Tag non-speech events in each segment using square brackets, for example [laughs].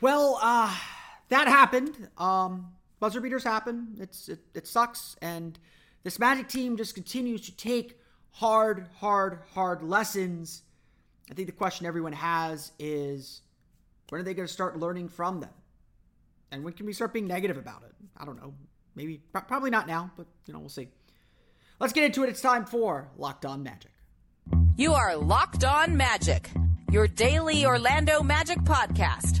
Well, uh, that happened. Um, buzzer beaters happen. It's it, it sucks, and this Magic team just continues to take hard, hard, hard lessons. I think the question everyone has is when are they going to start learning from them? And when can we start being negative about it? I don't know. Maybe, probably not now, but you know, we'll see. Let's get into it. It's time for Locked On Magic. You are Locked On Magic, your daily Orlando Magic podcast,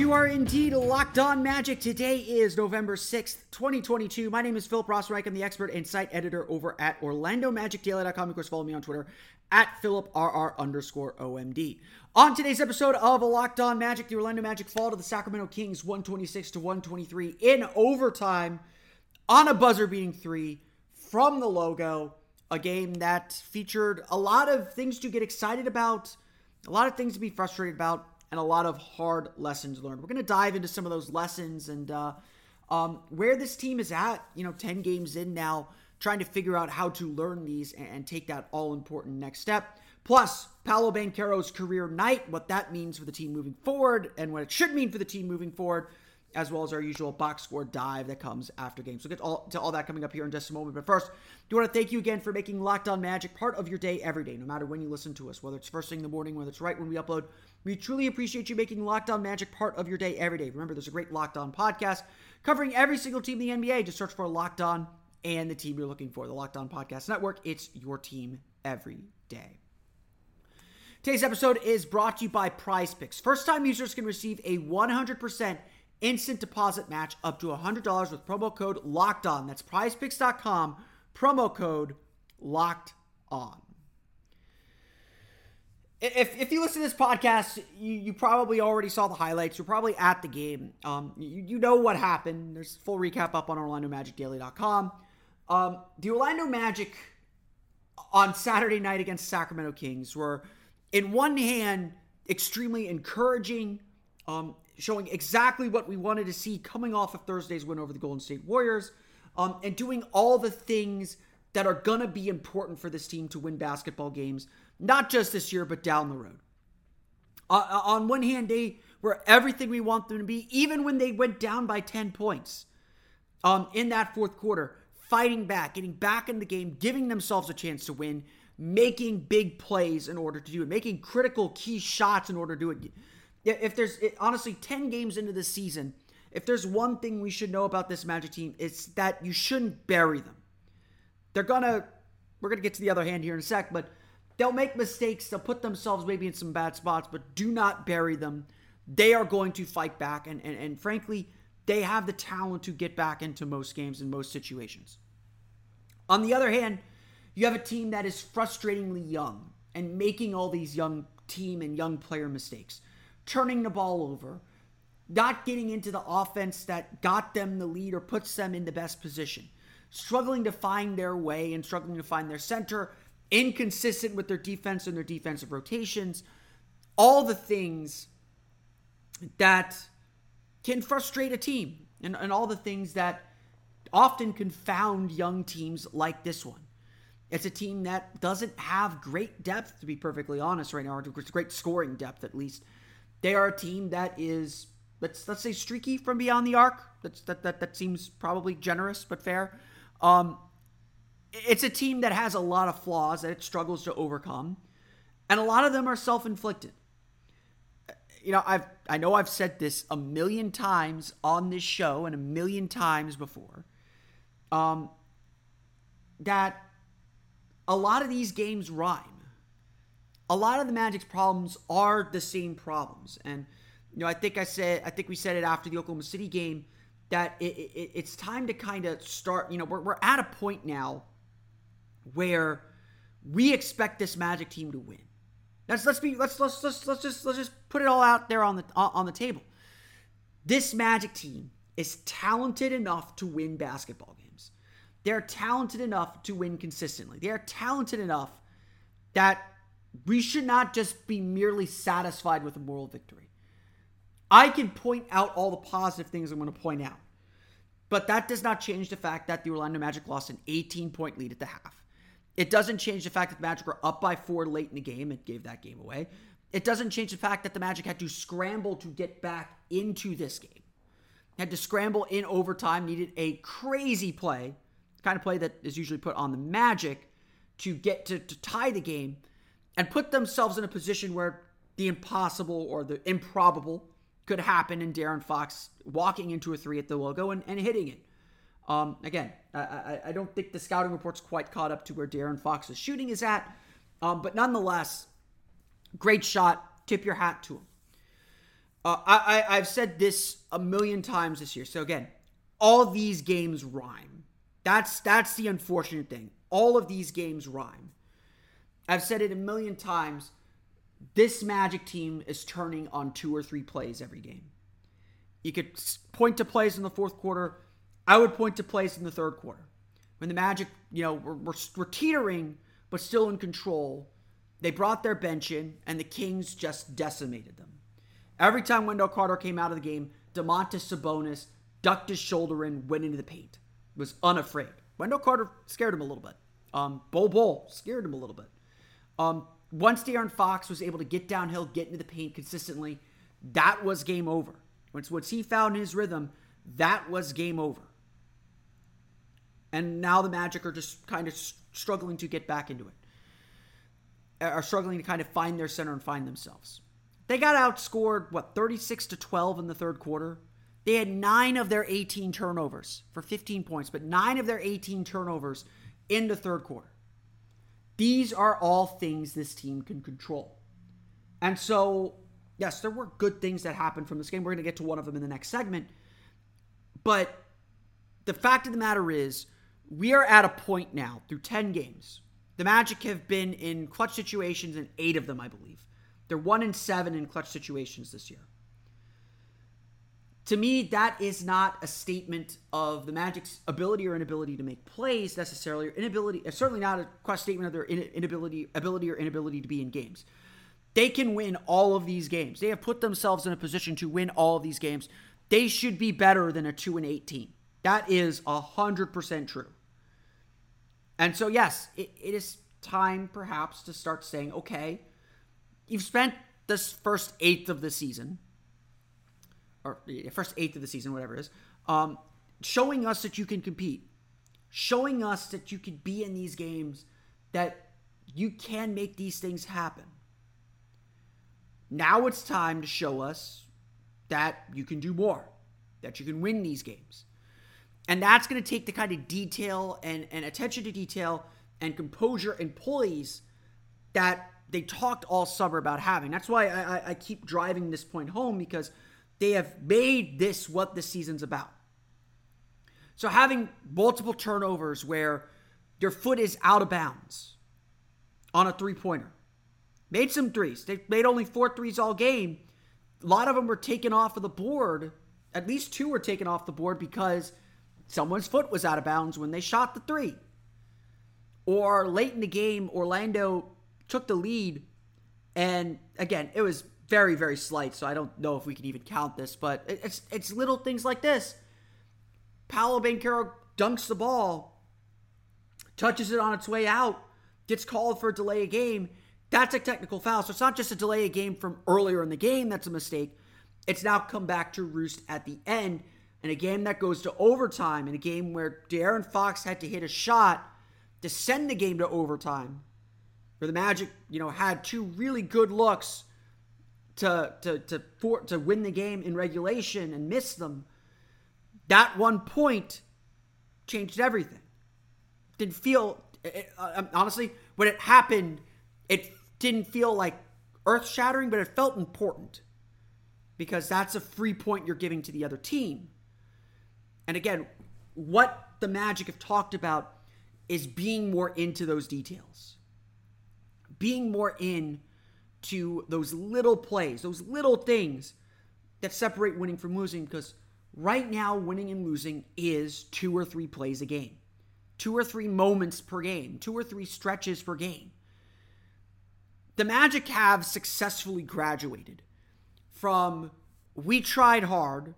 you are indeed locked on magic. Today is November 6th, 2022. My name is Philip Rossreich. I'm the expert and site editor over at OrlandoMagicDaily.com. Of course, follow me on Twitter at PhilipRR underscore OMD. On today's episode of Locked On Magic, the Orlando Magic fall to the Sacramento Kings 126 to 123 in overtime on a buzzer beating three from the logo. A game that featured a lot of things to get excited about, a lot of things to be frustrated about, and a lot of hard lessons learned. We're going to dive into some of those lessons and uh, um, where this team is at, you know, 10 games in now, trying to figure out how to learn these and, and take that all important next step. Plus, Paolo Banchero's career night, what that means for the team moving forward, and what it should mean for the team moving forward, as well as our usual box score dive that comes after games. We'll get all, to all that coming up here in just a moment. But first, do want to thank you again for making Locked On Magic part of your day every day, no matter when you listen to us, whether it's first thing in the morning, whether it's right when we upload. We truly appreciate you making Locked On Magic part of your day every day. Remember, there's a great Locked On podcast covering every single team in the NBA. Just search for Locked On and the team you're looking for. The Locked On Podcast Network. It's your team every day. Today's episode is brought to you by Prize Picks. First time users can receive a 100% instant deposit match up to $100 with promo code locked on. That's prizepicks.com, promo code locked on. If, if you listen to this podcast, you, you probably already saw the highlights. You're probably at the game. Um, you, you know what happened. There's full recap up on OrlandoMagicDaily.com. Um, the Orlando Magic on Saturday night against Sacramento Kings were, in one hand, extremely encouraging, um, showing exactly what we wanted to see coming off of Thursday's win over the Golden State Warriors, um, and doing all the things that are going to be important for this team to win basketball games, not just this year, but down the road. Uh, on one hand, they were everything we want them to be, even when they went down by 10 points um, in that fourth quarter, fighting back, getting back in the game, giving themselves a chance to win, making big plays in order to do it, making critical key shots in order to do it. If there's honestly 10 games into the season, if there's one thing we should know about this Magic team, it's that you shouldn't bury them. They're gonna, we're gonna get to the other hand here in a sec, but they'll make mistakes. They'll put themselves maybe in some bad spots, but do not bury them. They are going to fight back, and and, and frankly, they have the talent to get back into most games in most situations. On the other hand, you have a team that is frustratingly young and making all these young team and young player mistakes, turning the ball over, not getting into the offense that got them the lead or puts them in the best position struggling to find their way and struggling to find their center, inconsistent with their defense and their defensive rotations, all the things that can frustrate a team and, and all the things that often confound young teams like this one. It's a team that doesn't have great depth, to be perfectly honest, right now, or great scoring depth at least. They are a team that is, let's let's say, streaky from beyond the arc. That's that that that seems probably generous but fair. Um, it's a team that has a lot of flaws that it struggles to overcome, and a lot of them are self-inflicted. You know, I've I know I've said this a million times on this show and a million times before. Um, that a lot of these games rhyme. a lot of the Magic's problems are the same problems. And you know, I think I said, I think we said it after the Oklahoma City game that it, it, it's time to kind of start. You know, we're we're at a point now where we expect this Magic team to win. Let's let's be let's let's let's let's just let's just put it all out there on the uh, on the table. This Magic team is talented enough to win basketball games. They're talented enough to win consistently. They are talented enough that we should not just be merely satisfied with a moral victory. I can point out all the positive things I'm going to point out. But that does not change the fact that the Orlando Magic lost an 18 point lead at the half. It doesn't change the fact that the Magic were up by four late in the game. It gave that game away. It doesn't change the fact that the Magic had to scramble to get back into this game. Had to scramble in overtime, needed a crazy play, kind of play that is usually put on the Magic to get to, to tie the game and put themselves in a position where the impossible or the improbable could happen in De'Aaron Fox walking into a three at the logo and, and hitting it. Um, again, I, I, I, don't think the scouting report's quite caught up to where De'Aaron Fox's shooting is at, um, but nonetheless, great shot. Tip your hat to him. Uh, I, I, I've said this a million times this year. So again, all these games rhyme. That's that's the unfortunate thing. All of these games rhyme. I've said it a million times. This Magic team is turning on two or three plays every game. You could point to plays in the fourth quarter. I would point to plays in the third quarter. When the Magic, you know, were, were, were teetering, but still in control, they brought their bench in, and the Kings just decimated them. Every time Wendell Carter came out of the game, Domantas Sabonis ducked his shoulder in, went into the paint, was unafraid. Wendell Carter scared him a little bit. Um, Bol Bol scared him a little bit. Um, once De'Aaron Fox was able to get downhill, get into the paint consistently, that was game over. Once once he found his rhythm, that was game over. And now the Magic are just kind of struggling to get back into it. Are struggling to kind of find their center and find themselves. They got outscored what 36 to 12 in the third quarter. They had 9 of their 18 turnovers for 15 points, but 9 of their 18 turnovers in the third quarter. These are all things this team can control. And so, yes, there were good things that happened from this game. We're going to get to one of them in the next segment. But the fact of the matter is, we are at a point now through 10 games. The Magic have been in clutch situations in eight of them, I believe. They're one in seven in clutch situations this year to me, that is not a statement of the Magic's ability or inability to make plays necessarily, or inability. It's certainly not a statement of their inability, ability or inability to be in games. They can win all of these games. They have put themselves in a position to win all of these games. They should be better than a two and eighteen. That is hundred percent true. And so, yes, it, it is time perhaps to start saying, okay, you've spent this first eighth of the season or first eighth of the season, whatever it is, um, showing us that you can compete, showing us that you can be in these games, that you can make these things happen. Now it's time to show us that you can do more, that you can win these games. And that's going to take the kind of detail and, and attention to detail and composure and poise that they talked all summer about having. That's why I, I, keep driving this point home because – they have made this what the season's about. So having multiple turnovers where your foot is out of bounds on a three pointer. Made some threes. They made only four threes all game. A lot of them were taken off of the board. At least two were taken off the board because someone's foot was out of bounds when they shot the three. Or late in the game, Orlando took the lead. And again, it was very very slight, so I don't know if we can even count this. But it's it's little things like this. Paolo Banchero dunks the ball, touches it on its way out, gets called for a delay of game. That's a technical foul. So it's not just a delay of game from earlier in the game that's a mistake. It's now come back to roost at the end. In a game that goes to overtime, in a game where De'Aaron Fox had to hit a shot to send the game to overtime, where the Magic, you know, had two really good looks to to to for, to win the game in regulation and miss them. That one point changed everything. Didn't feel it, uh, honestly when it happened. It didn't feel like earth shattering, but it felt important because that's a free point you're giving to the other team. And again, what the Magic have talked about is being more into those details, being more in to those little plays, those little things that separate winning from losing. Because right now, winning and losing is two or three plays a game, two or three moments per game, two or three stretches per game. The Magic have successfully graduated from we tried hard,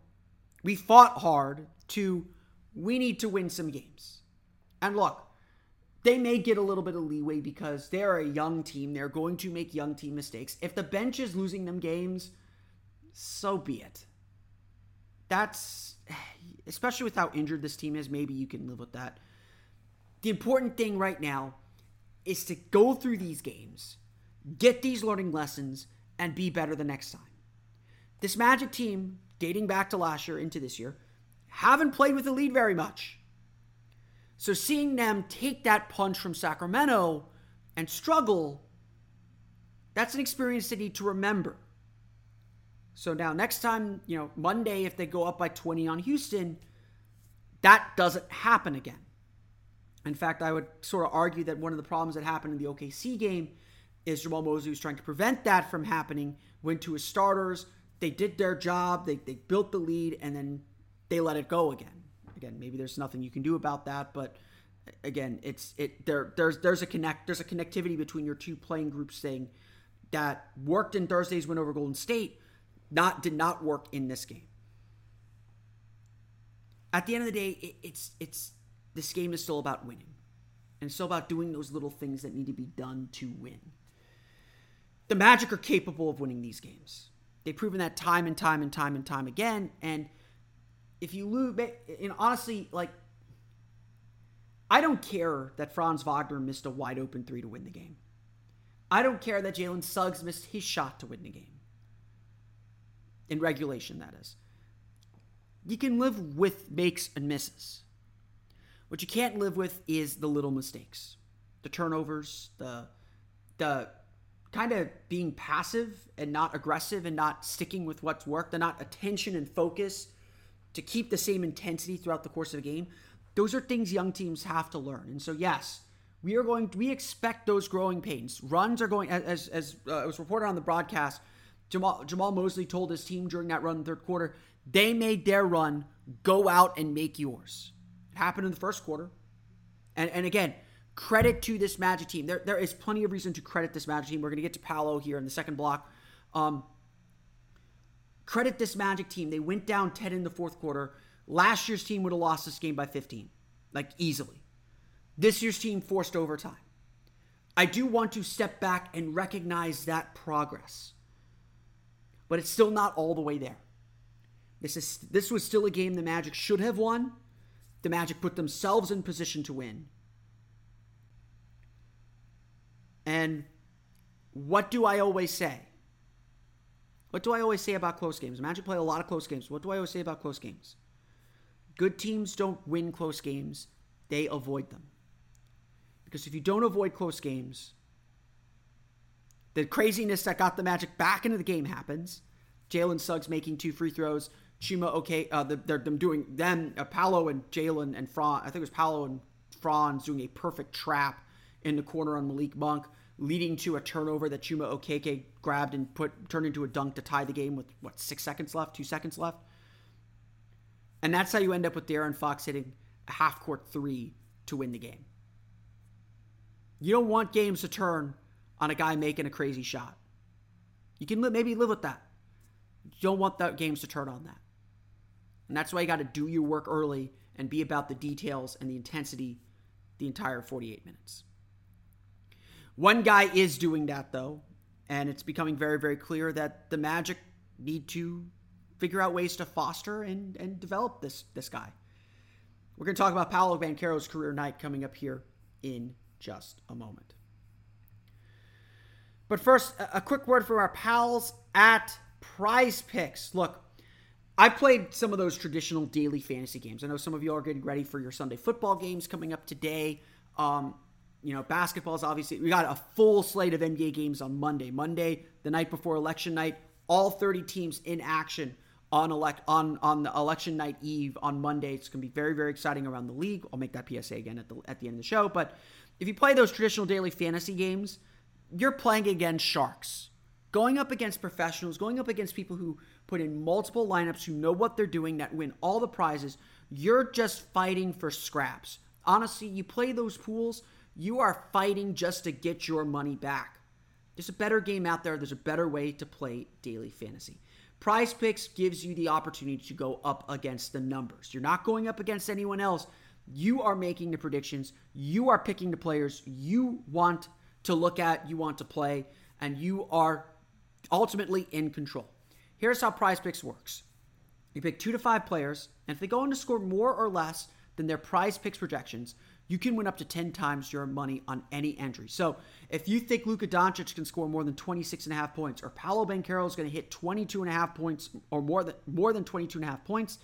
we fought hard, to we need to win some games. And look, they may get a little bit of leeway because they're a young team. They're going to make young team mistakes. If the bench is losing them games, so be it. That's especially with how injured this team is, maybe you can live with that. The important thing right now is to go through these games, get these learning lessons, and be better the next time. This Magic team, dating back to last year into this year, haven't played with the lead very much. So seeing them take that punch from Sacramento and struggle, that's an experience they need to remember. So now next time, you know, Monday if they go up by 20 on Houston, that doesn't happen again. In fact, I would sort of argue that one of the problems that happened in the OKC game is Jamahl Mosley was trying to prevent that from happening, went to his starters, they did their job, they, they built the lead, and then they let it go again. Again, maybe there's nothing you can do about that, but again, it's it there there's there's a connect there's a connectivity between your two playing groups thing that worked in Thursday's win over Golden State, not did not work in this game. At the end of the day, it, it's it's this game is still about winning. And it's still about doing those little things that need to be done to win. The Magic are capable of winning these games. They've proven that time and time and time and time again. And if you lose, and honestly, like, I don't care that Franz Wagner missed a wide open three to win the game. I don't care that Jalen Suggs missed his shot to win the game. In regulation, that is. You can live with makes and misses. What you can't live with is the little mistakes, the turnovers, the the kind of being passive and not aggressive and not sticking with what's worked, the not attention and focus to keep the same intensity throughout the course of a game. Those are things young teams have to learn. And so, yes, we are going. We expect those growing pains. Runs are going as as uh, was reported on the broadcast. Jamal, Jamahl Mosley told his team during that run in the third quarter, they made their run. Go out and make yours. It happened in the first quarter. And and again, credit to this Magic team. There there is plenty of reason to credit this Magic team. We're going to get to Paolo here in the second block. Um, credit this Magic team. They went down 10 in the fourth quarter. Last year's team would have lost this game by 15, like easily. This year's team forced overtime. I do want to step back and recognize that progress. But it's still not all the way there. This is this was still a game the Magic should have won. The Magic put themselves in position to win. And what do I always say? What do I always say about close games? Magic play a lot of close games. What do I always say about close games? Good teams don't win close games, they avoid them. Because if you don't avoid close games, the craziness that got the Magic back into the game happens. Jalen Suggs making two free throws. Chuma, okay, uh, they're them doing them. Uh, Paolo and Jalen and Franz. I think it was Paolo and Franz doing a perfect trap in the corner on Malik Monk leading to a turnover that Chuma Okeke grabbed and put turned into a dunk to tie the game with what six seconds left, two seconds left, and that's how you end up with De'Aaron Fox hitting a half court three to win the game. You don't want games to turn on a guy making a crazy shot. You can maybe live with that. You don't want that games to turn on that. And that's why you got to do your work early and be about the details and the intensity the entire 48 minutes. One guy is doing that though, and it's becoming very, very clear that the Magic need to figure out ways to foster and, and develop this this guy. We're going to talk about Paolo Banchero's career night coming up here in just a moment. But first, a quick word from our pals at Prize Picks. Look, I played some of those traditional daily fantasy games. I know some of you are getting ready for your Sunday football games coming up today. Um, you know, basketball is obviously, we got a full slate of NBA games on Monday. Monday, the night before election night, all 30 teams in action on elect on on the election night eve on Monday. It's going to be very very exciting around the league. I'll make that PSA again at the at the end of the show. But if you play those traditional daily fantasy games, you're playing against sharks, going up against professionals, going up against people who put in multiple lineups, who know what they're doing, that win all the prizes. You're just fighting for scraps. Honestly, you play those pools, you are fighting just to get your money back. There's a better game out there. There's a better way to play daily fantasy. Prize Picks gives you the opportunity to go up against the numbers. You're not going up against anyone else. You are making the predictions. You are picking the players you want to look at, you want to play, and you are ultimately in control. Here's how Prize Picks works you pick two to five players, and if they go on to score more or less than their Prize Picks projections, you can win up to 10 times your money on any entry. So if you think Luka Doncic can score more than 26 and a half points, or Paolo Banchero is going to hit 22 and a half points, or more than more than 22 and a half points,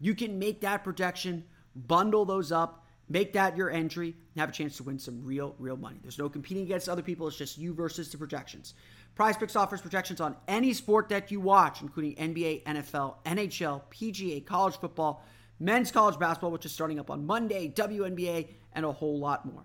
you can make that projection, bundle those up, make that your entry, and have a chance to win some real, real money. There's no competing against other people, it's just you versus the projections. Prize Picks offers projections on any sport that you watch, including NBA, NFL, NHL, PGA, college football, men's college basketball, which is starting up on Monday, WNBA, and a whole lot more.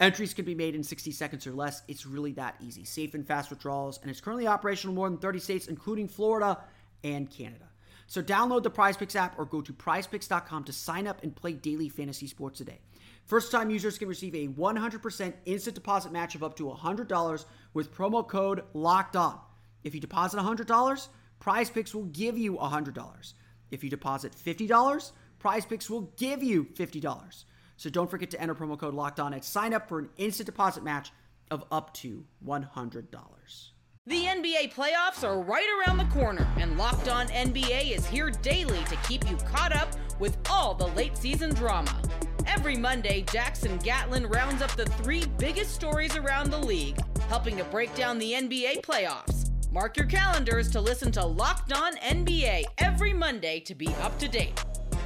Entries can be made in 60 seconds or less. It's really that easy. Safe and fast withdrawals, and it's currently operational in more than 30 states, including Florida and Canada. So download the PrizePicks app or go to prizepicks.com to sign up and play daily fantasy sports today. First time users can receive a 100% instant deposit match of up to $100 with promo code LOCKED ON. If you deposit $100, PrizePicks will give you $100. If you deposit $50, Prize Picks will give you $50. So don't forget to enter promo code Locked On and sign up for an instant deposit match of up to $100. The NBA playoffs are right around the corner, and Locked On NBA is here daily to keep you caught up with all the late season drama. Every Monday, Jackson Gatlin rounds up the three biggest stories around the league, helping to break down the NBA playoffs. Mark your calendars to listen to Locked On NBA every Monday to be up to date.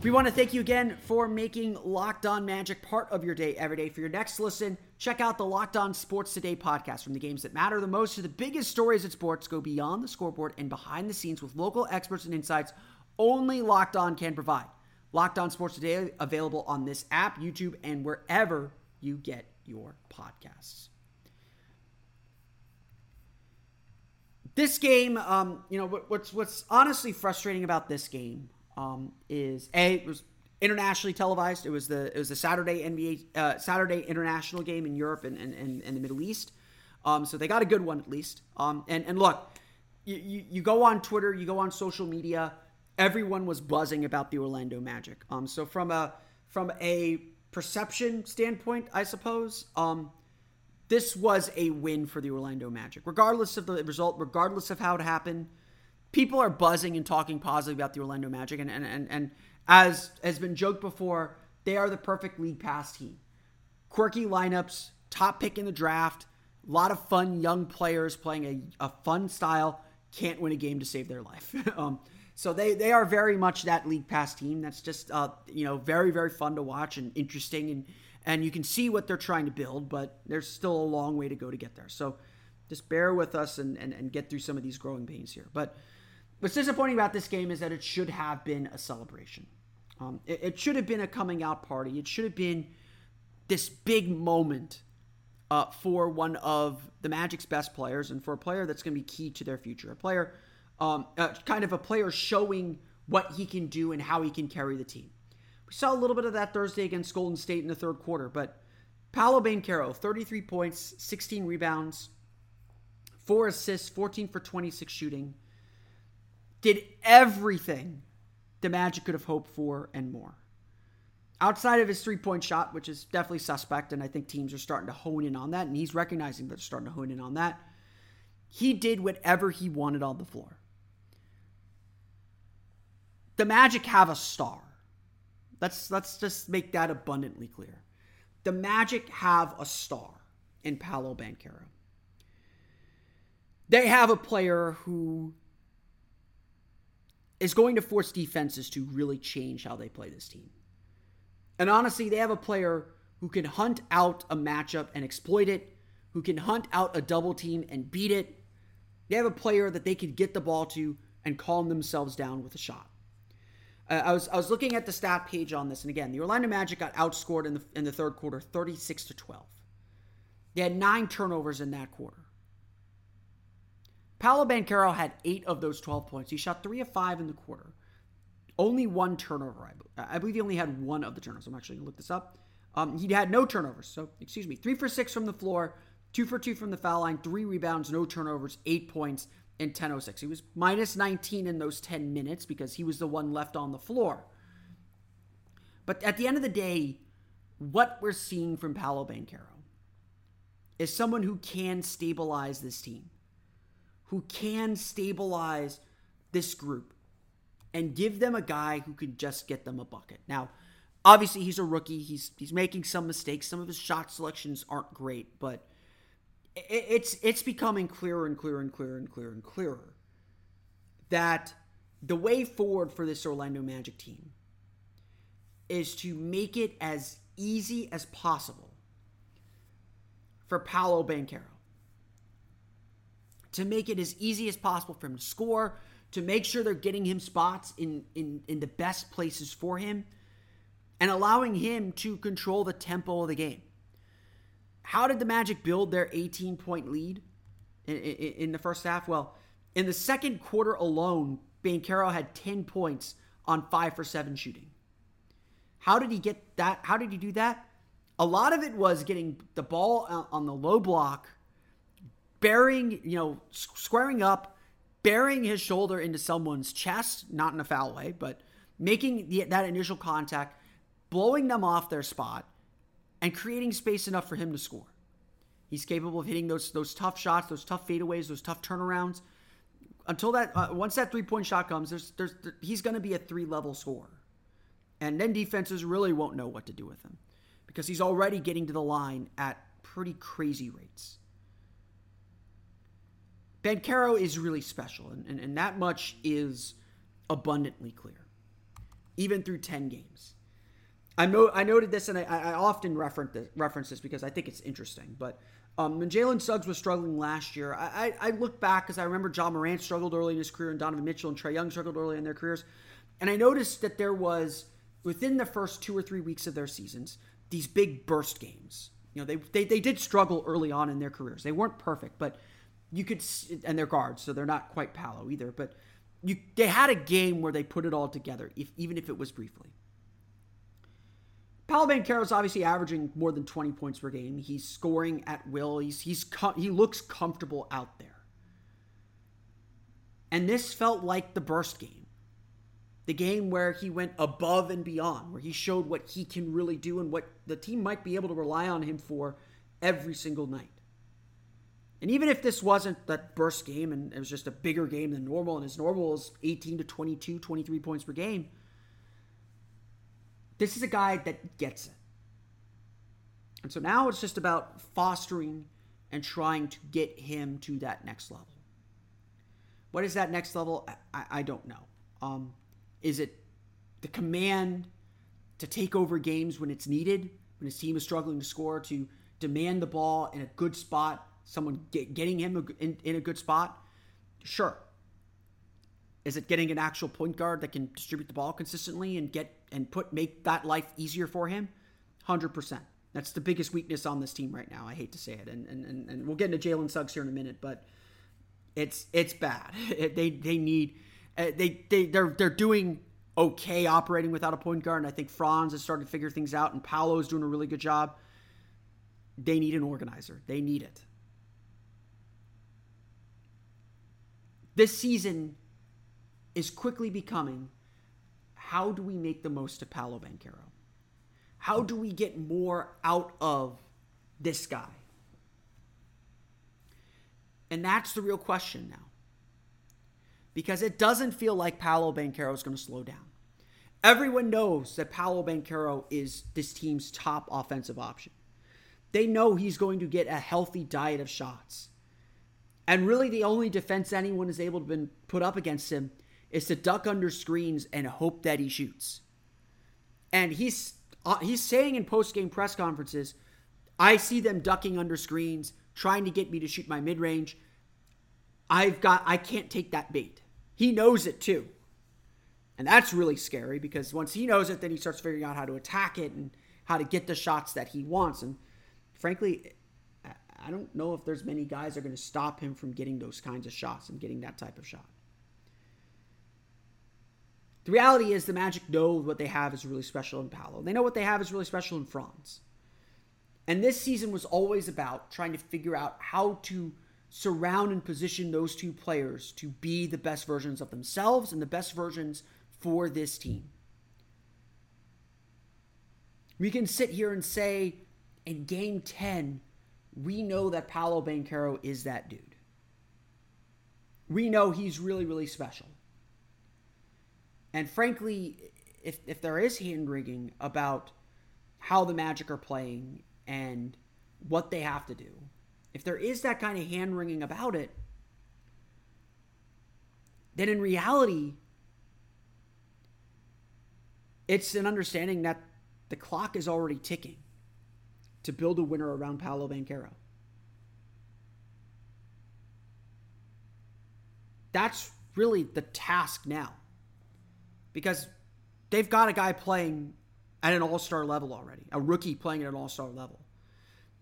We want to thank you again for making Locked On Magic part of your day every day. For your next listen, check out the Locked On Sports Today podcast. From the games that matter the most to the biggest stories in sports, go beyond the scoreboard and behind the scenes with local experts and insights only Locked On can provide. Locked On Sports Today available on this app, YouTube, and wherever you get your podcasts. This game, um, you know, what's what's honestly frustrating about this game um, is a it was internationally televised. It was the it was the Saturday NBA uh, Saturday international game in Europe and and, and, and the Middle East. Um, so they got a good one at least. Um, and and look, you, you, you go on Twitter, you go on social media. Everyone was buzzing about the Orlando Magic. Um, so from a from a perception standpoint, I suppose, um, this was a win for the Orlando Magic, regardless of the result, regardless of how it happened people are buzzing and talking positively about the Orlando Magic, and and and, and as has been joked before, they are the perfect league pass team. Quirky lineups, top pick in the draft, a lot of fun young players playing a, a fun style. Can't win a game to save their life. [laughs] um, so they they are very much that league pass team. That's just uh, you know very very fun to watch and interesting and and you can see what they're trying to build, but there's still a long way to go to get there. So just bear with us and, and, and get through some of these growing pains here. But What's disappointing about this game is that it should have been a celebration. Um, it, it, should have been a coming out party. It should have been this big moment uh, for one of the Magic's best players and for a player that's going to be key to their future. A player, um, uh, kind of a player showing what he can do and how he can carry the team. We saw a little bit of that Thursday against Golden State in the third quarter, but Paolo Banchero, 33 points, 16 rebounds, 4 assists, 14 for 26 shooting did everything the Magic could have hoped for and more. Outside of his three point shot, which is definitely suspect, and I think teams are starting to hone in on that, and he's recognizing that they're starting to hone in on that. he did whatever he wanted on the floor. The Magic have a star. Let's let's just make that abundantly clear. The Magic have a star in Paolo Banchero. They have a player who is going to force defenses to really change how they play this team. And honestly, they have a player who can hunt out a matchup and exploit it, who can hunt out a double team and beat it. They have a player that they can get the ball to and calm themselves down with a shot. Uh, I was I was looking at the stat page on this, and again, the Orlando Magic got outscored in the in the third quarter, thirty six to twelve. They had nine turnovers in that quarter. Paolo Banchero had eight of those 12 points. He shot three of five in the quarter. Only one turnover, I believe. I believe he only had one of the turnovers. I'm actually going to look this up. Um, he had no turnovers. So, excuse me, three for six from the floor, two for two from the foul line, three rebounds, no turnovers, eight points in 10.06. He was minus 19 in those 10 minutes because he was the one left on the floor. But at the end of the day, what we're seeing from Paolo Banchero is someone who can stabilize this team who can stabilize this group and give them a guy who can just get them a bucket. Now, obviously he's a rookie. He's he's making some mistakes. Some of his shot selections aren't great, but it's it's becoming clearer and clearer and clearer and clearer and clearer that the way forward for this Orlando Magic team is to make it as easy as possible for Paolo Banchero to make it as easy as possible for him to score, to make sure they're getting him spots in, in, in the best places for him, and allowing him to control the tempo of the game. How did the Magic build their 18 point lead in, in, in the first half? Well, in the second quarter alone, Banchero had 10 points on 5 for 7 shooting. How did he get that? How did he do that? A lot of it was getting the ball on the low block burying, you know, squaring up, burying his shoulder into someone's chest, not in a foul way, but making the, that initial contact, blowing them off their spot, and creating space enough for him to score. He's capable of hitting those those tough shots, those tough fadeaways, those tough turnarounds. Until that, uh, once that three point shot comes, there's there's there, he's going to be a three level scorer, and then defenses really won't know what to do with him because he's already getting to the line at pretty crazy rates. Banchero is really special, and, and, and that much is abundantly clear, even through 10 games. I, I noted this, and I, I often reference this, reference this because I think it's interesting. But um, when Jalen Suggs was struggling last year, I, I, I look back because I remember Ja Morant struggled early in his career, and Donovan Mitchell and Trae Young struggled early in their careers. And I noticed that there was, within the first two or three weeks of their seasons, these big burst games. You know, they, they, they did struggle early on in their careers. They weren't perfect, but you could and they're guards, so they're not quite Paolo either. But you they had a game where they put it all together, if even if it was briefly. Paolo is obviously averaging more than 20 points per game. He's scoring at will. He's he's he looks comfortable out there. And this felt like the burst game. The game where he went above and beyond, where he showed what he can really do and what the team might be able to rely on him for every single night. And even if this wasn't that burst game and it was just a bigger game than normal, and his normal is 18 to 22, 23 points per game, this is a guy that gets it. And so now it's just about fostering and trying to get him to that next level. What is that next level? I, I don't know. Um, is it the command to take over games when it's needed, when his team is struggling to score, to demand the ball in a good spot someone get, getting him in, in a good spot? Sure. Is it getting an actual point guard that can distribute the ball consistently and get and put make that life easier for him? Hundred percent. That's the biggest weakness on this team right now. I hate to say it, and and, and, and we'll get into Jalen Suggs here in a minute, but it's it's bad. [laughs] they they need uh, they they they're they're doing okay operating without a point guard, and I think Franz has started to figure things out, and Paolo's doing a really good job. They need an organizer. They need it. This season is quickly becoming how do we make the most of Paolo Banchero? How do we get more out of this guy? And that's the real question now. Because it doesn't feel like Paolo Banchero is going to slow down. Everyone knows that Paolo Banchero is this team's top offensive option. They know he's going to get a healthy diet of shots. And really, the only defense anyone is able to been put up against him is to duck under screens and hope that he shoots. And he's uh, he's saying in post game press conferences, I see them ducking under screens, trying to get me to shoot my mid range. I've got I can't take that bait. He knows it too. And that's really scary because once he knows it, then he starts figuring out how to attack it and how to get the shots that he wants. And frankly, I don't know if there's many guys are going to stop him from getting those kinds of shots and getting that type of shot. The reality is the Magic know what they have is really special in Paolo. They know what they have is really special in Franz. And this season was always about trying to figure out how to surround and position those two players to be the best versions of themselves and the best versions for this team. We can sit here and say in game 10, we know that Paolo Banchero is that dude. We know he's really, really special. And frankly, if, if there is hand wringing about how the Magic are playing and what they have to do, if there is that kind of hand wringing about it, then in reality, it's an understanding that the clock is already ticking to build a winner around Paolo Banchero. That's really the task now. Because they've got a guy playing at an all star level already, a rookie playing at an all star level.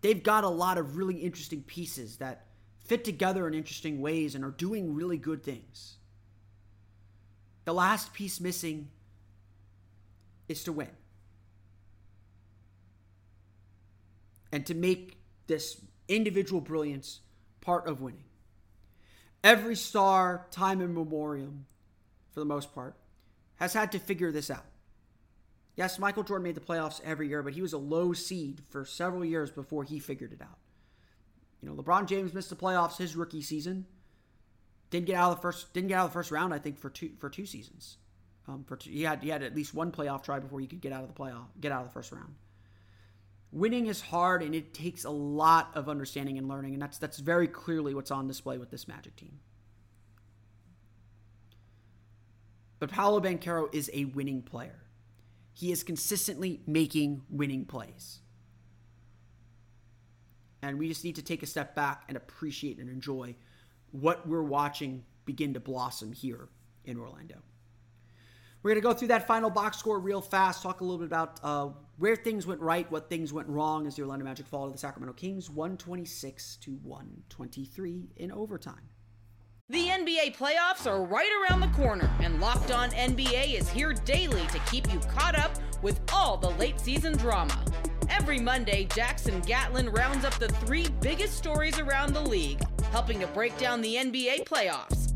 They've got a lot of really interesting pieces that fit together in interesting ways and are doing really good things. The last piece missing is to win. And to make this individual brilliance part of winning. Every star, time and memoriam, for the most part, has had to figure this out. Yes, Michael Jordan made the playoffs every year, but he was a low seed for several years before he figured it out. You know, LeBron James missed the playoffs his rookie season. Didn't get out of the first didn't get out of the first round, I think, for two for two seasons. Um, for two, he had he had at least one playoff try before he could get out of the playoff, get out of the first round. Winning is hard, and it takes a lot of understanding and learning, and that's that's very clearly what's on display with this Magic team. But Paolo Banchero is a winning player. He is consistently making winning plays. And we just need to take a step back and appreciate and enjoy what we're watching begin to blossom here in Orlando. We're going to go through that final box score real fast, talk a little bit about uh, where things went right, what things went wrong as the Orlando Magic fall to the Sacramento Kings 126 to 123 in overtime. The NBA playoffs are right around the corner, and Locked On NBA is here daily to keep you caught up with all the late season drama. Every Monday, Jackson Gatlin rounds up the three biggest stories around the league, helping to break down the NBA playoffs.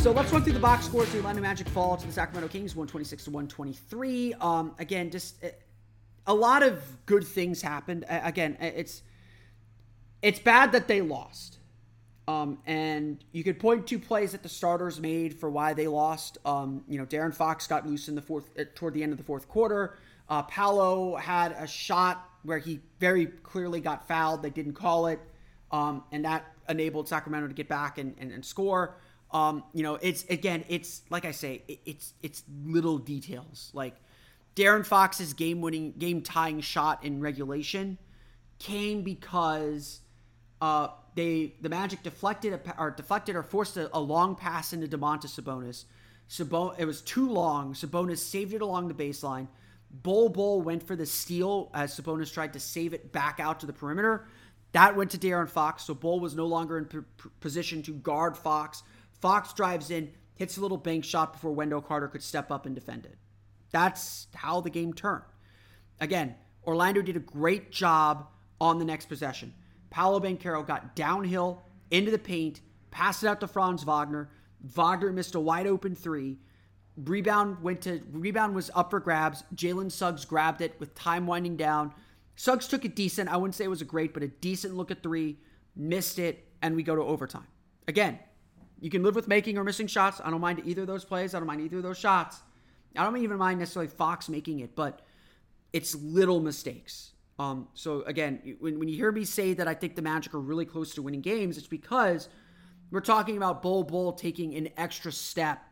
So let's run through the box scores. The Orlando Magic fall to the Sacramento Kings, 126 to 123. Um, again, just uh, a lot of good things happened. Again, it's it's bad that they lost. Um, and you could point to plays that the starters made for why they lost. Um, you know, De'Aaron Fox got loose in the fourth uh, toward the end of the fourth quarter. Uh, Paolo had a shot where he very clearly got fouled. They didn't call it, um, and that enabled Sacramento to get back and, and, and score. Um, you know, it's again, it's like I say, it, it's it's little details. Like De'Aaron Fox's game-winning, game-tying shot in regulation came because uh, they the Magic deflected a, or deflected or forced a, a long pass into Domantas Sabonis. Sabon, it was too long. Sabonis saved it along the baseline. Bol Bol went for the steal as Sabonis tried to save it back out to the perimeter. That went to De'Aaron Fox, so Bol was no longer in p- position to guard Fox. Fox drives in, hits a little bank shot before Wendell Carter could step up and defend it. That's how the game turned. Again, Orlando did a great job on the next possession. Paolo Banchero got downhill into the paint, passed it out to Franz Wagner. Wagner missed a wide open three. Rebound went to rebound was up for grabs. Jalen Suggs grabbed it with time winding down. Suggs took it decent. I wouldn't say it was a great, but a decent look at three. Missed it, and we go to overtime. Again, you can live with making or missing shots. I don't mind either of those plays. I don't mind either of those shots. I don't even mind necessarily Fox making it, but it's little mistakes. Um, so again, when, when you hear me say that I think the Magic are really close to winning games, it's because we're talking about Bol Bol taking an extra step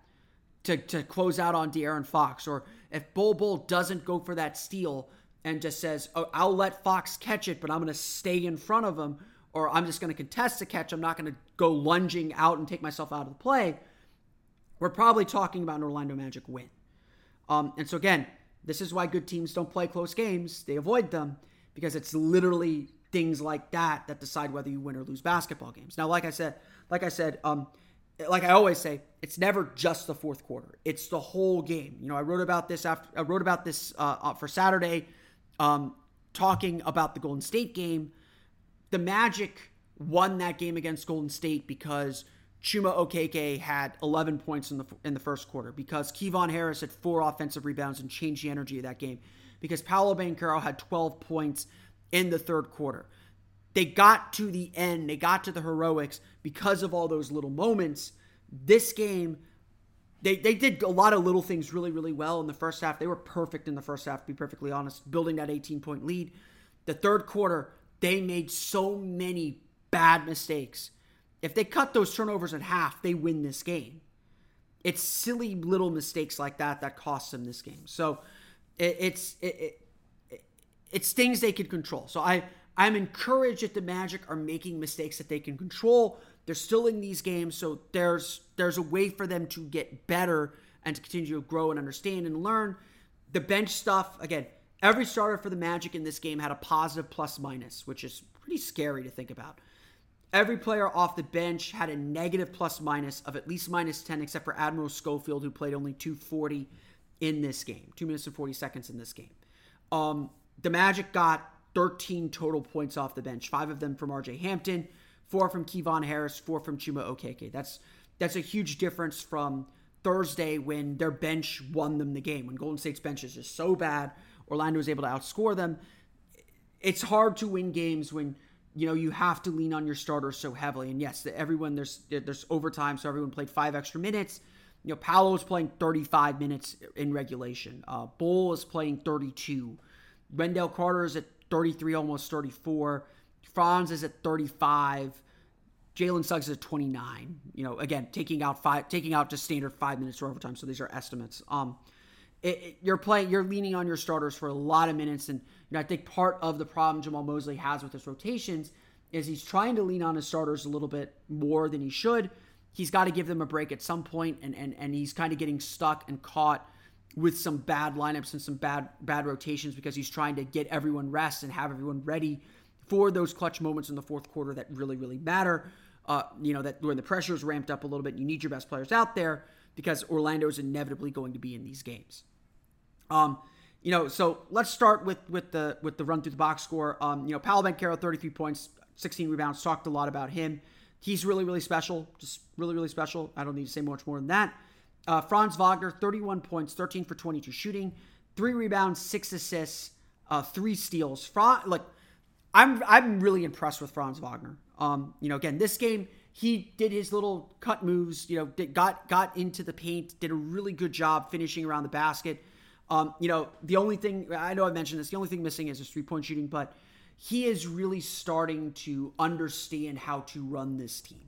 to, to close out on De'Aaron Fox. Or if Bol Bol doesn't go for that steal and just says, oh, I'll let Fox catch it, but I'm going to stay in front of him, or I'm just going to contest the catch. I'm not going to go lunging out and take myself out of the play. We're probably talking about an Orlando Magic win. Um, and so, again, this is why good teams don't play close games. They avoid them because it's literally things like that that decide whether you win or lose basketball games. Now, like I said, like I said, um, like I always say, it's never just the fourth quarter. It's the whole game. You know, I wrote about this after I wrote about this uh, uh, for Saturday, um, talking about the Golden State game. The Magic won that game against Golden State because Chuma Okeke had 11 points in the in the first quarter because Kevon Harris had four offensive rebounds and changed the energy of that game because Paolo Banchero had 12 points in the third quarter. They got to the end, they got to the heroics because of all those little moments. This game, they, they did a lot of little things really, really well in the first half. They were perfect in the first half, to be perfectly honest, building that 18 point lead. The third quarter, they made so many bad mistakes. If they cut those turnovers in half, they win this game. It's silly little mistakes like that that cost them this game. So it, it's it, it, it's things they can control. So I I'm encouraged that the Magic are making mistakes that they can control. They're still in these games, so there's there's a way for them to get better and to continue to grow and understand and learn. The bench stuff, again, every starter for the Magic in this game had a positive plus minus, which is pretty scary to think about. Every player off the bench had a negative plus minus of at least minus 10, except for Admiral Schofield, who played only 240 in this game, two minutes and 40 seconds in this game. Um, the Magic got 13 total points off the bench, five of them from RJ Hampton, four from Kevon Harris, four from Chuma Okeke. That's that's a huge difference from Thursday when their bench won them the game. When Golden State's bench is just so bad, Orlando was able to outscore them. It's hard to win games when you know you have to lean on your starters so heavily. And yes, everyone there's there's overtime, so everyone played five extra minutes. You know, Paolo is playing 35 minutes in regulation. Uh, Bol is playing 32. Wendell Carter is at 33, almost 34. Franz is at 35. Jalen Suggs is at 29. You know, again, taking out five, taking out just standard five minutes for overtime. So these are estimates. Um, it, it, you're playing, you're leaning on your starters for a lot of minutes, and you know, I think part of the problem Jamahl Mosley has with his rotations is he's trying to lean on his starters a little bit more than he should. He's got to give them a break at some point, and and and he's kind of getting stuck and caught with some bad lineups and some bad bad rotations because he's trying to get everyone rest and have everyone ready for those clutch moments in the fourth quarter that really really matter. Uh, you know that when the pressure is ramped up a little bit, you need your best players out there because Orlando is inevitably going to be in these games. Um, you know, so let's start with with the with the run through the box score. Um, you know, Paolo Banchero, 33 points, 16 rebounds. Talked a lot about him. He's really really special, just really really special. I don't need to say much more than that. Uh, Franz Wagner, 31 points, 13 for 22 shooting, three rebounds, six assists, uh, three steals. Franz, like, I'm I'm really impressed with Franz Wagner. Um, you know, again, this game he did his little cut moves. You know, did, got got into the paint, did a really good job finishing around the basket. Um, you know, the only thing I know I mentioned this, the only thing missing is his three point shooting, but he is really starting to understand how to run this team.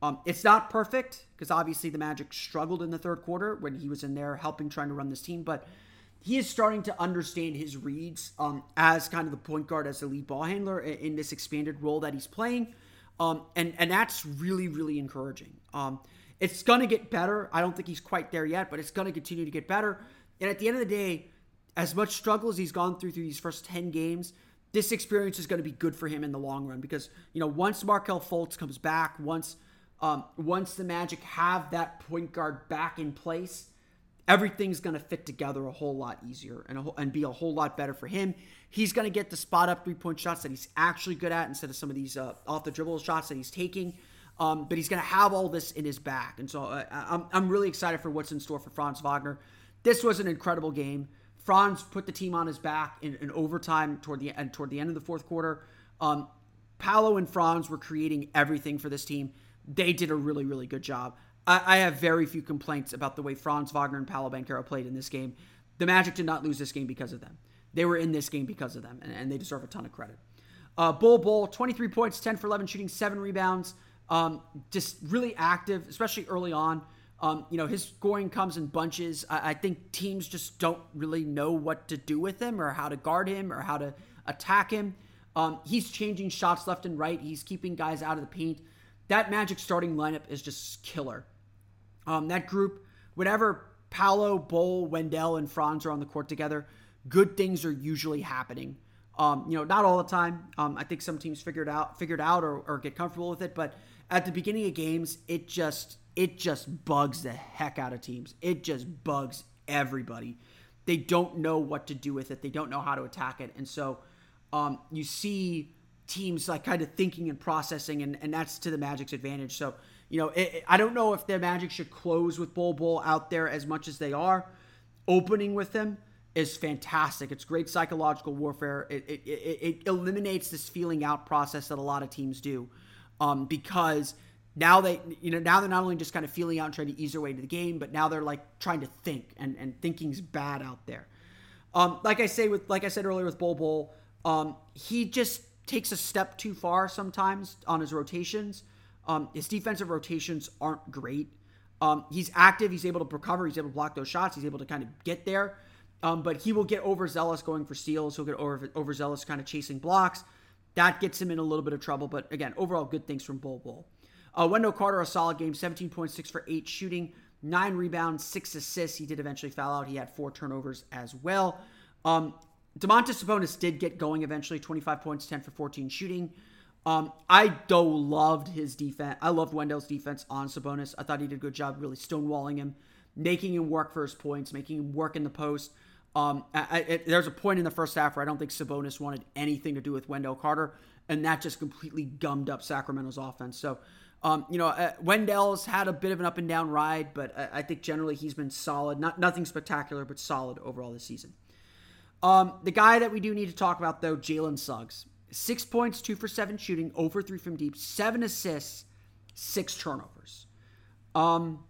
Um, it's not perfect because obviously the Magic struggled in the third quarter when he was in there helping trying to run this team, but he is starting to understand his reads um, as kind of the point guard, as the lead ball handler in, in this expanded role that he's playing. Um, and, and that's really, really encouraging. Um, it's to get better. I don't think he's quite there yet, but it's to continue to get better. And at the end of the day, as much struggle as he's gone through through these first 10 games, this experience is to be good for him in the long run because you know once Markelle Fultz comes back, once um, once the Magic have that point guard back in place, everything's going to fit together a whole lot easier and, and be a whole lot better for him. He's going to get the spot up three point shots that he's actually good at instead of some of these uh, off the dribble shots that he's taking. Um, but he's going to have all this in his back. And so uh, I'm, I'm really excited for what's in store for Franz Wagner. This was an incredible game. Franz put the team on his back in, in overtime toward the end toward the end of the fourth quarter. Um, Paolo and Franz were creating everything for this team. They did a really, really good job. I, I have very few complaints about the way Franz Wagner and Paolo Banchero played in this game. The Magic did not lose this game because of them. They were in this game because of them, and, and they deserve a ton of credit. Uh, Bull Bol, 23 points, 10 for 11 shooting, 7 rebounds. Um, just really active, especially early on. Um, you know, his scoring comes in bunches. I, I, think teams just don't really know what to do with him or how to guard him or how to attack him. Um, he's changing shots left and right. He's keeping guys out of the paint. That Magic starting lineup is just killer. Um, that group, whenever Paolo, Bol, Wendell, and Franz are on the court together, good things are usually happening. Um, you know, not all the time. Um, I think some teams figured out figured out or, or get comfortable with it, but at the beginning of games, it just it just bugs the heck out of teams. It just bugs everybody. They don't know what to do with it. They don't know how to attack it, and so um, you see teams like kind of thinking and processing, and, and that's to the Magic's advantage. So you know, it, it, I don't know if the Magic should close with Bol Bol out there as much as they are. Opening with them is fantastic. It's great psychological warfare. It, it, it, eliminates this feeling out process that a lot of teams do, um, because now they you know now they're not only just kind of feeling out and trying to ease their way to the game, but now they're like trying to think, and and thinking's bad out there. Um, like I say with like I said earlier with Bol Bol, um, he just takes a step too far sometimes on his rotations. Um, his defensive rotations aren't great. Um, he's active. He's able to recover. He's able to block those shots. He's able to kind of get there. Um, but he will get overzealous going for steals. He'll get over, overzealous kind of chasing blocks. That gets him in a little bit of trouble. But again, overall, good things from Bol Bol. Uh, Wendell Carter, a solid game, 17.6 for 8 shooting, 9 rebounds, 6 assists. He did eventually foul out. He had 4 turnovers as well. Um, Domantas Sabonis did get going eventually, 25 points, 10 for 14 shooting. Um, I though loved his defense. I loved Wendell's defense on Sabonis. I thought he did a good job really stonewalling him, making him work for his points, making him work in the post. Um, there's a point in the first half where I don't think Sabonis wanted anything to do with Wendell Carter, and that just completely gummed up Sacramento's offense. So um, you know, uh, Wendell's had a bit of an up and down ride, but I, I, think generally he's been solid. Not nothing spectacular, but solid overall this season. Um, the guy that we do need to talk about though, Jalen Suggs, six points, two for seven shooting, over three from deep, seven assists, six turnovers. Um,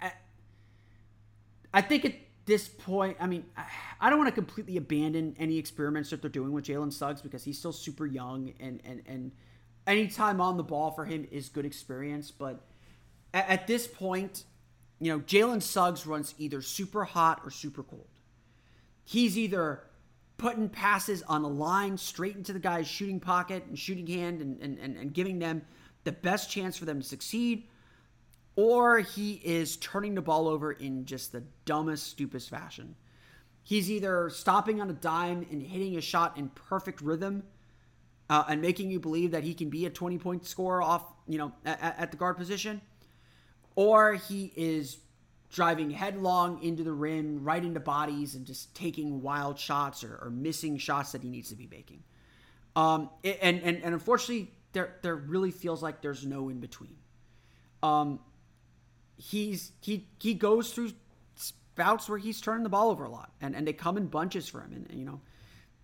I, I think at this point, I mean, I don't want to completely abandon any experiments that they're doing with Jalen Suggs because he's still super young and and and any time on the ball for him is good experience. But at, at this point, you know, Jalen Suggs runs either super hot or super cold. He's either putting passes on a line straight into the guy's shooting pocket and shooting hand and, and, and, and giving them the best chance for them to succeed, or he is turning the ball over in just the dumbest, stupidest fashion. He's either stopping on a dime and hitting a shot in perfect rhythm uh, and making you believe that he can be a 20 point scorer off, you know, at, at the guard position, or he is driving headlong into the rim, right into bodies, and just taking wild shots or, or missing shots that he needs to be making. Um, and, and, and unfortunately, there, there really feels like there's no in between. Um, he's he he goes through spouts where he's turning the ball over a lot, and, and they come in bunches for him, and, and you know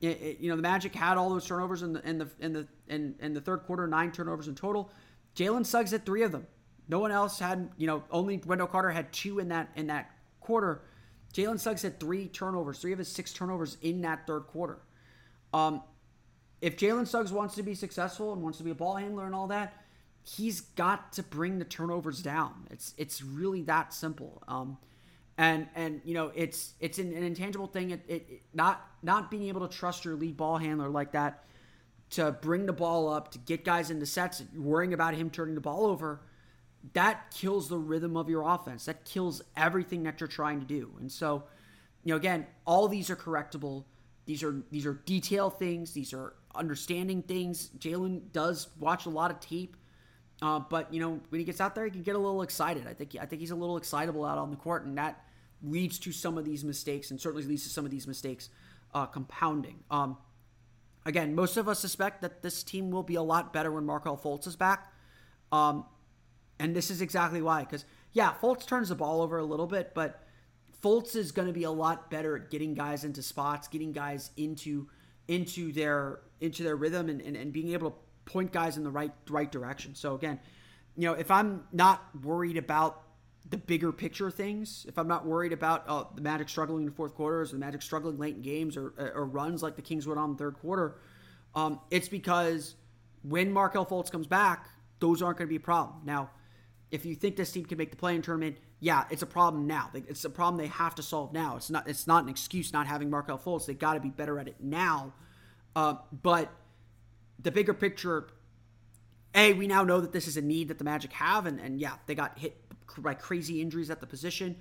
it, it, you know, the Magic had all those turnovers in the in the in the in, in the third quarter, nine turnovers in total. Jalen Suggs had three of them. No one else had, you know, only Wendell Carter had two in that in that quarter. Jalen Suggs had three turnovers, three of his six turnovers in that third quarter. Um, if Jalen Suggs wants to be successful and wants to be a ball handler and all that, he's got to bring the turnovers down. It's it's really that simple. Um, and and you know it's it's an, an intangible thing. It, it, it, not not being able to trust your lead ball handler like that to bring the ball up to get guys into sets, worrying about him turning the ball over, that kills the rhythm of your offense. That kills everything that you're trying to do. And so, you know, again, all these are correctable. these are these are detail things. These are understanding things. Jalen does watch a lot of tape, uh, but you know when he gets out there, he can get a little excited. I think I think he's a little excitable out on the court, and that leads to some of these mistakes, and certainly leads to some of these mistakes uh, compounding. Um, again, most of us suspect that this team will be a lot better when Markelle Fultz is back, um, and this is exactly why. Because yeah, Fultz turns the ball over a little bit, but Fultz is going to be a lot better at getting guys into spots, getting guys into into their into their rhythm, and, and, and being able to point guys in the right right direction. So again, you know, if I'm not worried about the bigger picture things, if I'm not worried about uh, the Magic struggling in the fourth quarters, the Magic struggling late in games, or, or runs like the Kings would on the third quarter, um, it's because when Markelle Fultz comes back, those aren't going to be a problem. Now, if you think this team can make the play-in tournament, yeah, it's a problem now. It's a problem they have to solve now. It's not. It's not an excuse not having Markelle Fultz. They got to be better at it now. Uh, but the bigger picture, a we now know that this is a need that the Magic have, and, and yeah, they got hit by crazy injuries at the position.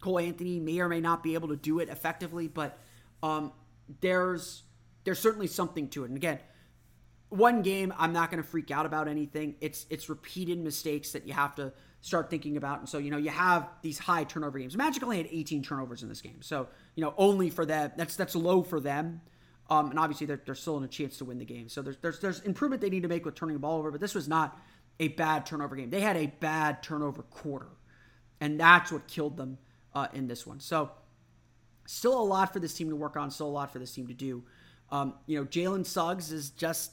Cole Anthony may or may not be able to do it effectively, but um, there's there's certainly something to it. And again, one game, I'm not going to freak out about anything. It's it's repeated mistakes that you have to start thinking about. And so you know you have these high turnover games. Magic only had 18 turnovers in this game, so you know only for them that's that's low for them. Um, and obviously they're, they're still in a chance to win the game. So there's, there's there's improvement they need to make with turning the ball over. But this was not a bad turnover game. They had a bad turnover quarter, and that's what killed them uh, in this one. So still a lot for this team to work on. Still a lot for this team to do. Um, you know, Jalen Suggs is just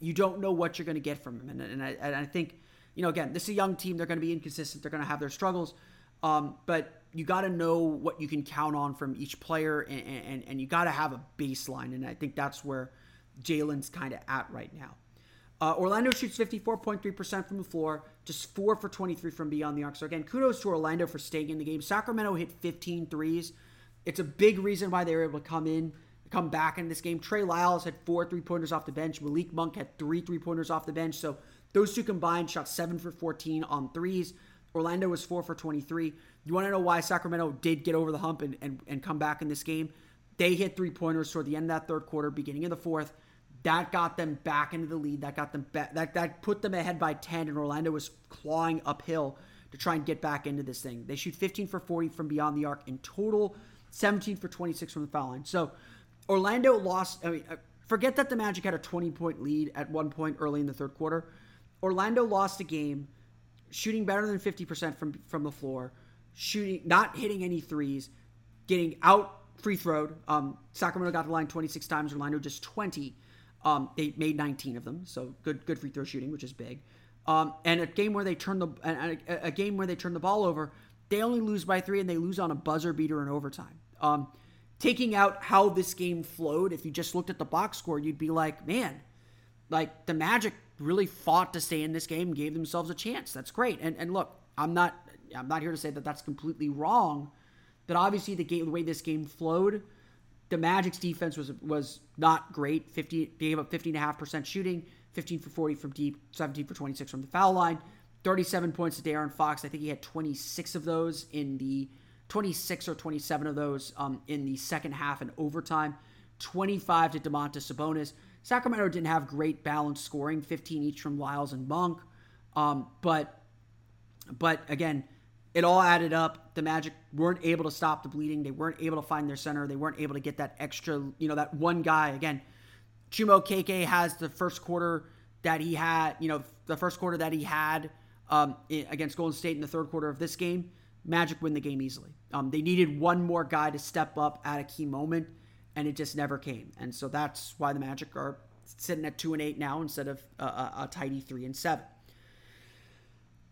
you don't know what you're going to get from him, and, and I, and I think you know again this is a young team. They're going to be inconsistent. They're going to have their struggles, um, but you got to know what you can count on from each player, and, and, and you got to have a baseline. And I think that's where Jalen's kind of at right now. Uh, Orlando shoots 54.3% from the floor, just 4 for 23 from beyond the arc. So, again, kudos to Orlando for staying in the game. Sacramento hit 15 threes. It's a big reason why they were able to come in, come back in this game. Trey Lyles had four three pointers off the bench. Malik Monk had three three pointers off the bench. So, those two combined shot 7 for 14 on threes. Orlando was 4 for 23. You want to know why Sacramento did get over the hump and, and, and come back in this game? They hit three pointers toward the end of that third quarter, beginning of the fourth. That got them back into the lead. That got them back. That that put them ahead by ten, and Orlando was clawing uphill to try and get back into this thing. They shoot 15 for 40 from beyond the arc in total, 17 for 26 from the foul line. So Orlando lost. I mean, uh, forget that the Magic had a 20 point lead at one point early in the third quarter. Orlando lost a game, shooting better than 50% from from the floor, shooting not hitting any threes, getting out free throwed. Um, Sacramento got the line 26 times. Orlando just 20. Um, they made 19 of them, so good good free throw shooting, which is big. Um, and a game where they turn the a, a, game where they turn the ball over, they only lose by three, and they lose on a buzzer beater in overtime. Um, taking out how this game flowed, if you just looked at the box score, you'd be like, man, like the Magic really fought to stay in this game, gave themselves a chance. That's great. And and look, I'm not I'm not here to say that that's completely wrong, but obviously the game the way this game flowed the Magic's defense was was not great. 50 gave up 50.5% shooting, 15 for 40 from deep, 17 for 26 from the foul line, 37 points to De'Aaron Fox. I think he had 26 of those in the 26 or 27 of those um, in the second half and overtime. 25 to Domantas Sabonis. Sacramento didn't have great balanced scoring, 15 each from Lyles and Monk. Um, but but again, it all added up. The Magic weren't able to stop the bleeding. They weren't able to find their center. They weren't able to get that extra, you know, that one guy. Again, Chuma Okeke has the first quarter that he had, you know, the first quarter that he had um, against Golden State in the third quarter of this game. Magic win the game easily. Um, they needed one more guy to step up at a key moment, and it just never came. And so that's why the Magic are sitting at two and eight now instead of a, a, a tidy three and seven.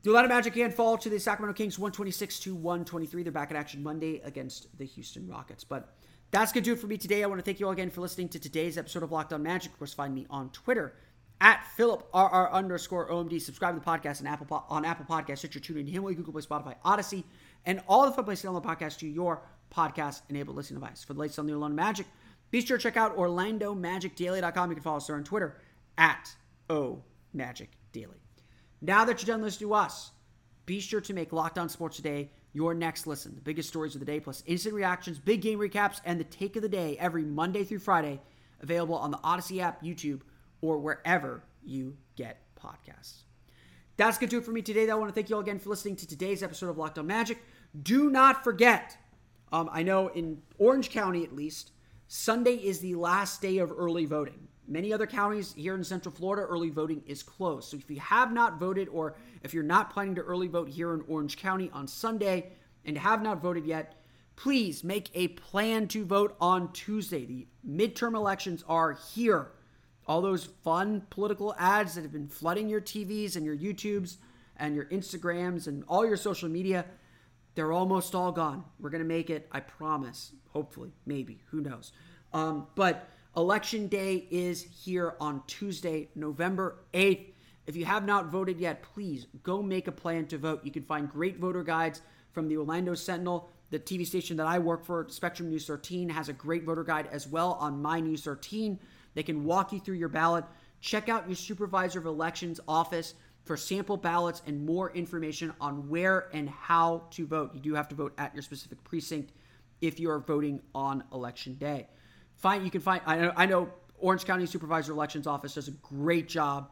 The Atlanta Magic can fall to the Sacramento Kings 126 to 123. They're back in action Monday against the Houston Rockets. But that's going to do it for me today. I want to thank you all again for listening to today's episode of Locked On Magic. Of course, find me on Twitter at PhilipRR underscore OMD. Subscribe to the podcast on Apple, on Apple Podcasts, Stitcher, TuneIn, Himalaya, Google Play, Spotify, Odyssey, and all the fun places on the podcast to your podcast-enabled listening device. For the latest on the Orlando Magic, be sure to check out OrlandoMagicDaily.com. You can follow us there on Twitter at OMagicDaily. Now that you're done listening to us, be sure to make Locked On Sports Today your next listen. The biggest stories of the day, plus instant reactions, big game recaps, and the take of the day every Monday through Friday, available on the Odyssey app, YouTube, or wherever you get podcasts. That's going to do it for me today. I want to thank you all again for listening to today's episode of Locked On Magic. Do not forget, um, I know in Orange County at least, Sunday is the last day of early voting. Many other counties here in Central Florida, early voting is closed. So if you have not voted or if you're not planning to early vote here in Orange County on Sunday and have not voted yet, please make a plan to vote on Tuesday. The midterm elections are here. All those fun political ads that have been flooding your TVs and your YouTubes and your Instagrams and all your social media, they're almost all gone. We're going to make it, I promise. Hopefully, maybe, who knows. Um, but Election Day is here on Tuesday, November 8th. If you have not voted yet, please go make a plan to vote. You can find great voter guides from the Orlando Sentinel. The TV station that I work for, Spectrum News 13, has a great voter guide as well on My News 13. They can walk you through your ballot. Check out your supervisor of elections office for sample ballots and more information on where and how to vote. You do have to vote at your specific precinct if you are voting on election day. Find you can find. I know, I know Orange County Supervisor Elections Office does a great job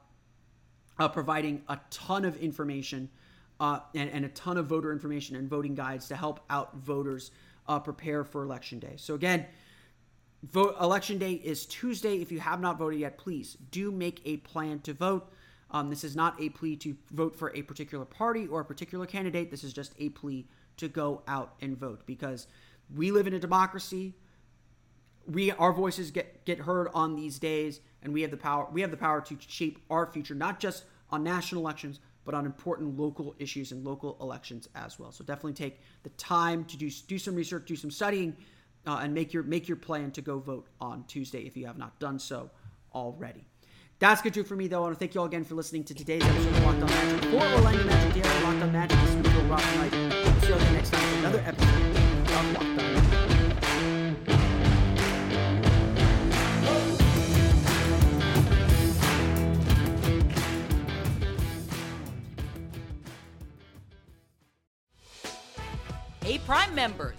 uh, providing a ton of information uh, and, and, a ton of voter information and voting guides to help out voters uh, prepare for election day. So again, vote election day is Tuesday. If you have not voted yet, please do make a plan to vote. Um, this is not a plea to vote for a particular party or a particular candidate. This is just a plea to go out and vote because we live in a democracy. We our voices get get heard on these days, and we have the power. We have the power to shape our future, not just on national elections, but on important local issues and local elections as well. So definitely take the time to do do some research, do some studying, uh, and make your make your plan to go vote on Tuesday if you have not done so already. That's good to for me, though. I want to thank you all again for listening to today's episode of Locked On Magic. For Orlando Magic, Daily Locked On Magic, is Will Rock Tonight. We'll see you again next time for another episode of Locked On Magic. Hey, Prime members,